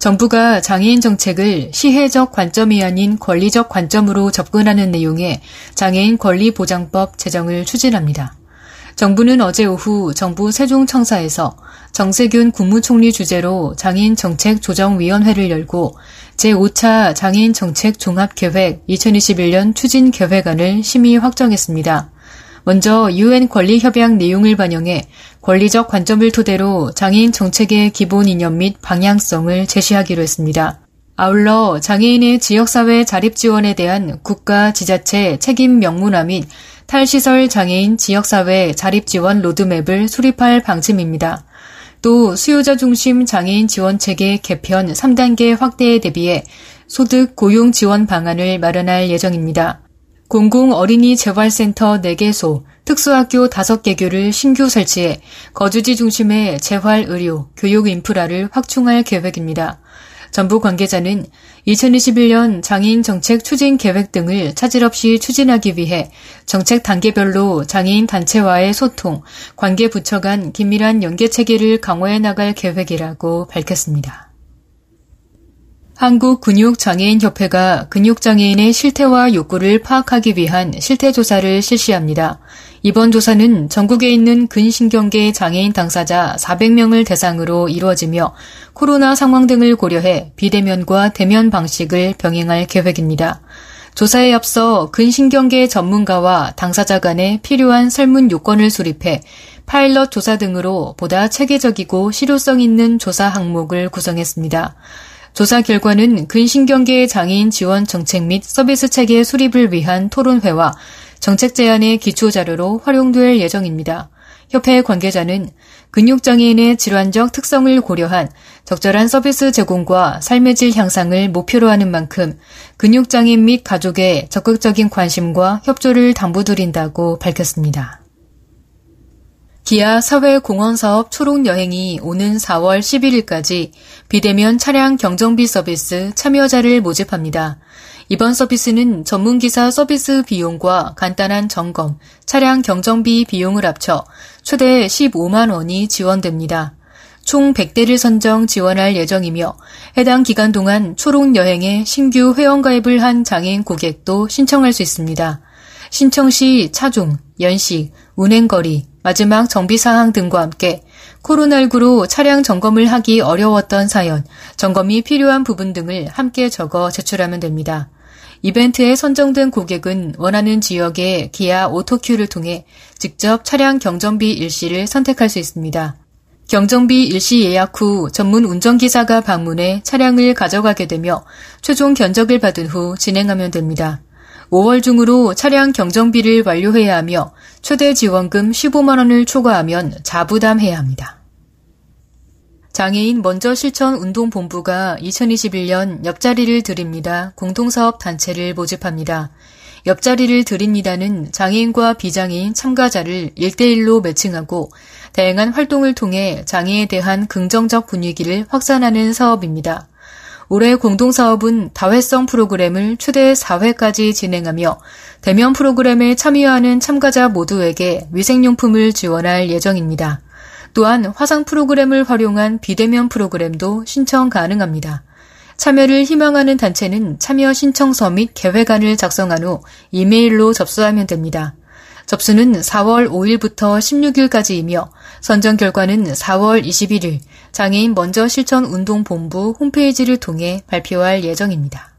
정부가 장애인 정책을 시혜적 관점이 아닌 권리적 관점으로 접근하는 내용의 장애인 권리보장법 제정을 추진합니다. 정부는 어제 오후 정부 세종청사에서 정세균 국무총리 주재로 장애인 정책 조정위원회를 열고 제5차 장애인 정책 종합계획 2021년 추진 계획안을 심의 확정했습니다. 먼저 유엔 권리협약 내용을 반영해 권리적 관점을 토대로 장애인 정책의 기본 이념 및 방향성을 제시하기로 했습니다. 아울러 장애인의 지역사회 자립 지원에 대한 국가 지자체 책임 명문화 및 탈시설 장애인 지역사회 자립 지원 로드맵을 수립할 방침입니다. 또 수요자 중심 장애인 지원 체계 개편 3단계 확대에 대비해 소득 고용 지원 방안을 마련할 예정입니다. 공공 어린이 재활센터 4개소, 특수학교 5개 교를 신규 설치해 거주지 중심의 재활 의료, 교육 인프라를 확충할 계획입니다. 정부 관계자는 2021년 장애인 정책 추진 계획 등을 차질 없이 추진하기 위해 정책 단계별로 장애인 단체와의 소통, 관계 부처 간 긴밀한 연계 체계를 강화해 나갈 계획이라고 밝혔습니다. 한국근육장애인협회가 근육장애인의 실태와 욕구를 파악하기 위한 실태조사를 실시합니다. 이번 조사는 전국에 있는 근신경계 장애인 당사자 400명을 대상으로 이루어지며 코로나 상황 등을 고려해 비대면과 대면 방식을 병행할 계획입니다. 조사에 앞서 근신경계 전문가와 당사자 간에 필요한 설문 요건을 수립해 파일럿 조사 등으로 보다 체계적이고 실효성 있는 조사 항목을 구성했습니다. 조사 결과는 근신경계 장애인 지원 정책 및 서비스 체계 수립을 위한 토론회와 정책 제안의 기초 자료로 활용될 예정입니다. 협회 관계자는 근육장애인의 질환적 특성을 고려한 적절한 서비스 제공과 삶의 질 향상을 목표로 하는 만큼 근육장애인 및 가족의 적극적인 관심과 협조를 당부드린다고 밝혔습니다. 기아 사회공헌사업 초록여행이 오는 4월 11일까지 비대면 차량 경정비 서비스 참여자를 모집합니다. 이번 서비스는 전문기사 서비스 비용과 간단한 점검, 차량 경정비 비용을 합쳐 최대 15만 원이 지원됩니다. 총 100대를 선정 지원할 예정이며 해당 기간 동안 초록여행에 신규 회원가입을 한 장애인 고객도 신청할 수 있습니다. 신청 시 차종, 연식, 운행거리, 마지막 정비사항 등과 함께 코로나19로 차량 점검을 하기 어려웠던 사연, 점검이 필요한 부분 등을 함께 적어 제출하면 됩니다. 이벤트에 선정된 고객은 원하는 지역의 기아 오토큐를 통해 직접 차량 경정비 일시를 선택할 수 있습니다. 경정비 일시 예약 후 전문 운전기사가 방문해 차량을 가져가게 되며 최종 견적을 받은 후 진행하면 됩니다. 5월 중으로 차량 경정비를 완료해야 하며 최대 지원금 15만 원을 초과하면 자부담해야 합니다. 장애인 먼저 실천 운동 본부가 2021년 옆자리를 드립니다. 공동사업 단체를 모집합니다. 옆자리를 드립니다는 장애인과 비장애인 참가자를 1대1로 매칭하고 다양한 활동을 통해 장애에 대한 긍정적 분위기를 확산하는 사업입니다. 올해 공동사업은 다회성 프로그램을 최대 4회까지 진행하며 대면 프로그램에 참여하는 참가자 모두에게 위생용품을 지원할 예정입니다. 또한 화상 프로그램을 활용한 비대면 프로그램도 신청 가능합니다. 참여를 희망하는 단체는 참여 신청서 및 계획안을 작성한 후 이메일로 접수하면 됩니다. 접수는 4월 5일부터 16일까지이며 선정 결과는 4월 21일 장애인 먼저 실천 운동 본부 홈페이지를 통해 발표할 예정입니다.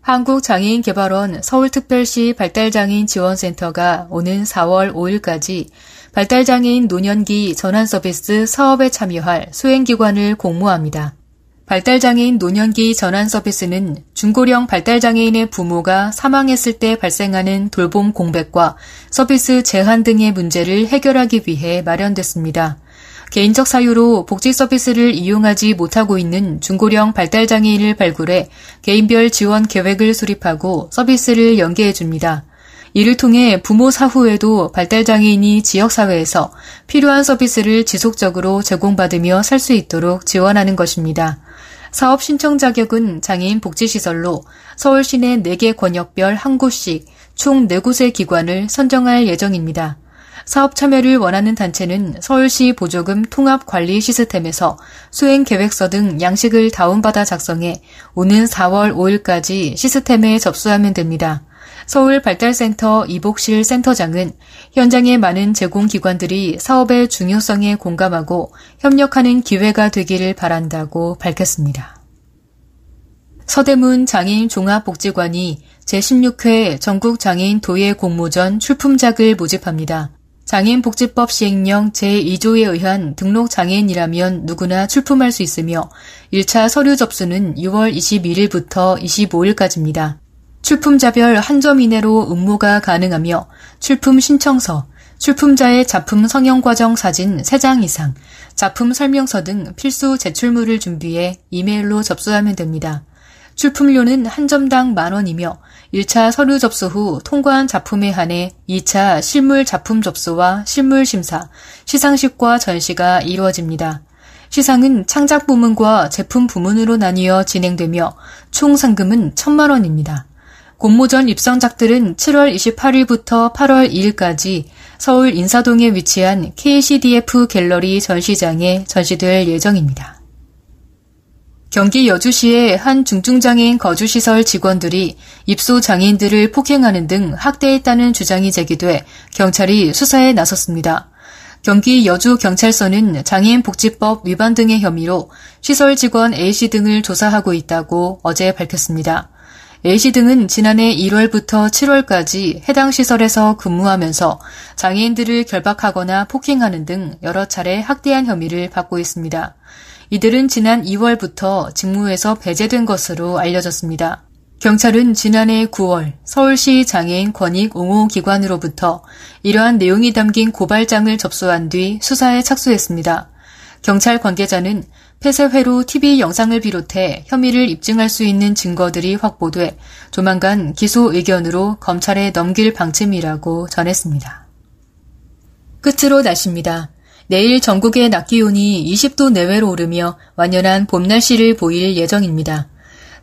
한국장애인개발원 서울특별시 발달장애인 지원센터가 오는 4월 5일까지 발달장애인 노년기 전환 서비스 사업에 참여할 수행기관을 공모합니다. 발달장애인 노년기 전환 서비스는 중고령 발달장애인의 부모가 사망했을 때 발생하는 돌봄 공백과 서비스 제한 등의 문제를 해결하기 위해 마련됐습니다. 개인적 사유로 복지 서비스를 이용하지 못하고 있는 중고령 발달장애인을 발굴해 개인별 지원 계획을 수립하고 서비스를 연계해 줍니다. 이를 통해 부모 사후에도 발달장애인이 지역사회에서 필요한 서비스를 지속적으로 제공받으며 살 수 있도록 지원하는 것입니다. 사업 신청 자격은 장애인 복지시설로 서울 시내 4개 권역별 한 곳씩 총 4곳의 기관을 선정할 예정입니다. 사업 참여를 원하는 단체는 서울시 보조금 통합 관리 시스템에서 수행 계획서 등 양식을 다운받아 작성해 오는 4월 5일까지 시스템에 접수하면 됩니다. 서울 발달센터 이복실 센터장은 현장의 많은 제공기관들이 사업의 중요성에 공감하고 협력하는 기회가 되기를 바란다고 밝혔습니다. 서대문 장애인 종합복지관이 제16회 전국 장애인 도예 공모전 출품작을 모집합니다. 장애인복지법 시행령 제2조에 의한 등록 장애인이라면 누구나 출품할 수 있으며 1차 서류 접수는 6월 21일부터 25일까지입니다. 출품자별 한 점 이내로 응모가 가능하며 출품 신청서, 출품자의 작품 성형 과정 사진 3장 이상, 작품 설명서 등 필수 제출물을 준비해 이메일로 접수하면 됩니다. 출품료는 한 점당 만 원이며 1차 서류 접수 후 통과한 작품에 한해 2차 실물 작품 접수와 실물 심사, 시상식과 전시가 이루어집니다. 시상은 창작 부문과 제품 부문으로 나뉘어 진행되며 총 상금은 천만 원입니다. 공모전 입성작들은 7월 28일부터 8월 2일까지 서울 인사동에 위치한 KCDF 갤러리 전시장에 전시될 예정입니다. 경기 여주시의 한 중증장애인 거주시설 직원들이 입소 장애인들을 폭행하는 등 학대했다는 주장이 제기돼 경찰이 수사에 나섰습니다. 경기 여주경찰서는 장애인복지법 위반 등의 혐의로 시설 직원 A씨 등을 조사하고 있다고 어제 밝혔습니다. A씨 등은 지난해 1월부터 7월까지 해당 시설에서 근무하면서 장애인들을 결박하거나 폭행하는 등 여러 차례 학대한 혐의를 받고 있습니다. 이들은 지난 2월부터 직무에서 배제된 것으로 알려졌습니다. 경찰은 지난해 9월 서울시 장애인 권익 옹호 기관으로부터 이러한 내용이 담긴 고발장을 접수한 뒤 수사에 착수했습니다. 경찰 관계자는 폐쇄회로 TV 영상을 비롯해 혐의를 입증할 수 있는 증거들이 확보돼 조만간 기소 의견으로 검찰에 넘길 방침이라고 전했습니다. 끝으로 날씨입니다. 내일 전국의 낮 기온이 20도 내외로 오르며 완연한 봄 날씨를 보일 예정입니다.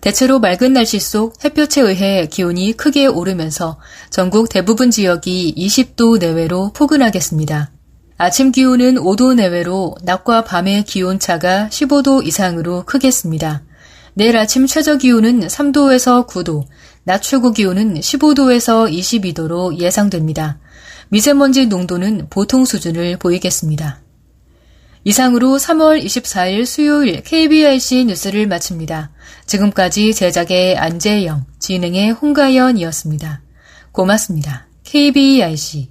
대체로 맑은 날씨 속 햇볕에 의해 기온이 크게 오르면서 전국 대부분 지역이 20도 내외로 포근하겠습니다. 아침 기온은 5도 내외로 낮과 밤의 기온 차가 15도 이상으로 크겠습니다. 내일 아침 최저 기온은 3도에서 9도, 낮 최고 기온은 15도에서 22도로 예상됩니다. 미세먼지 농도는 보통 수준을 보이겠습니다. 이상으로 3월 24일 수요일 KBRC 뉴스를 마칩니다. 지금까지 제작의 안재영, 진행의 홍가연이었습니다. 고맙습니다. KBRC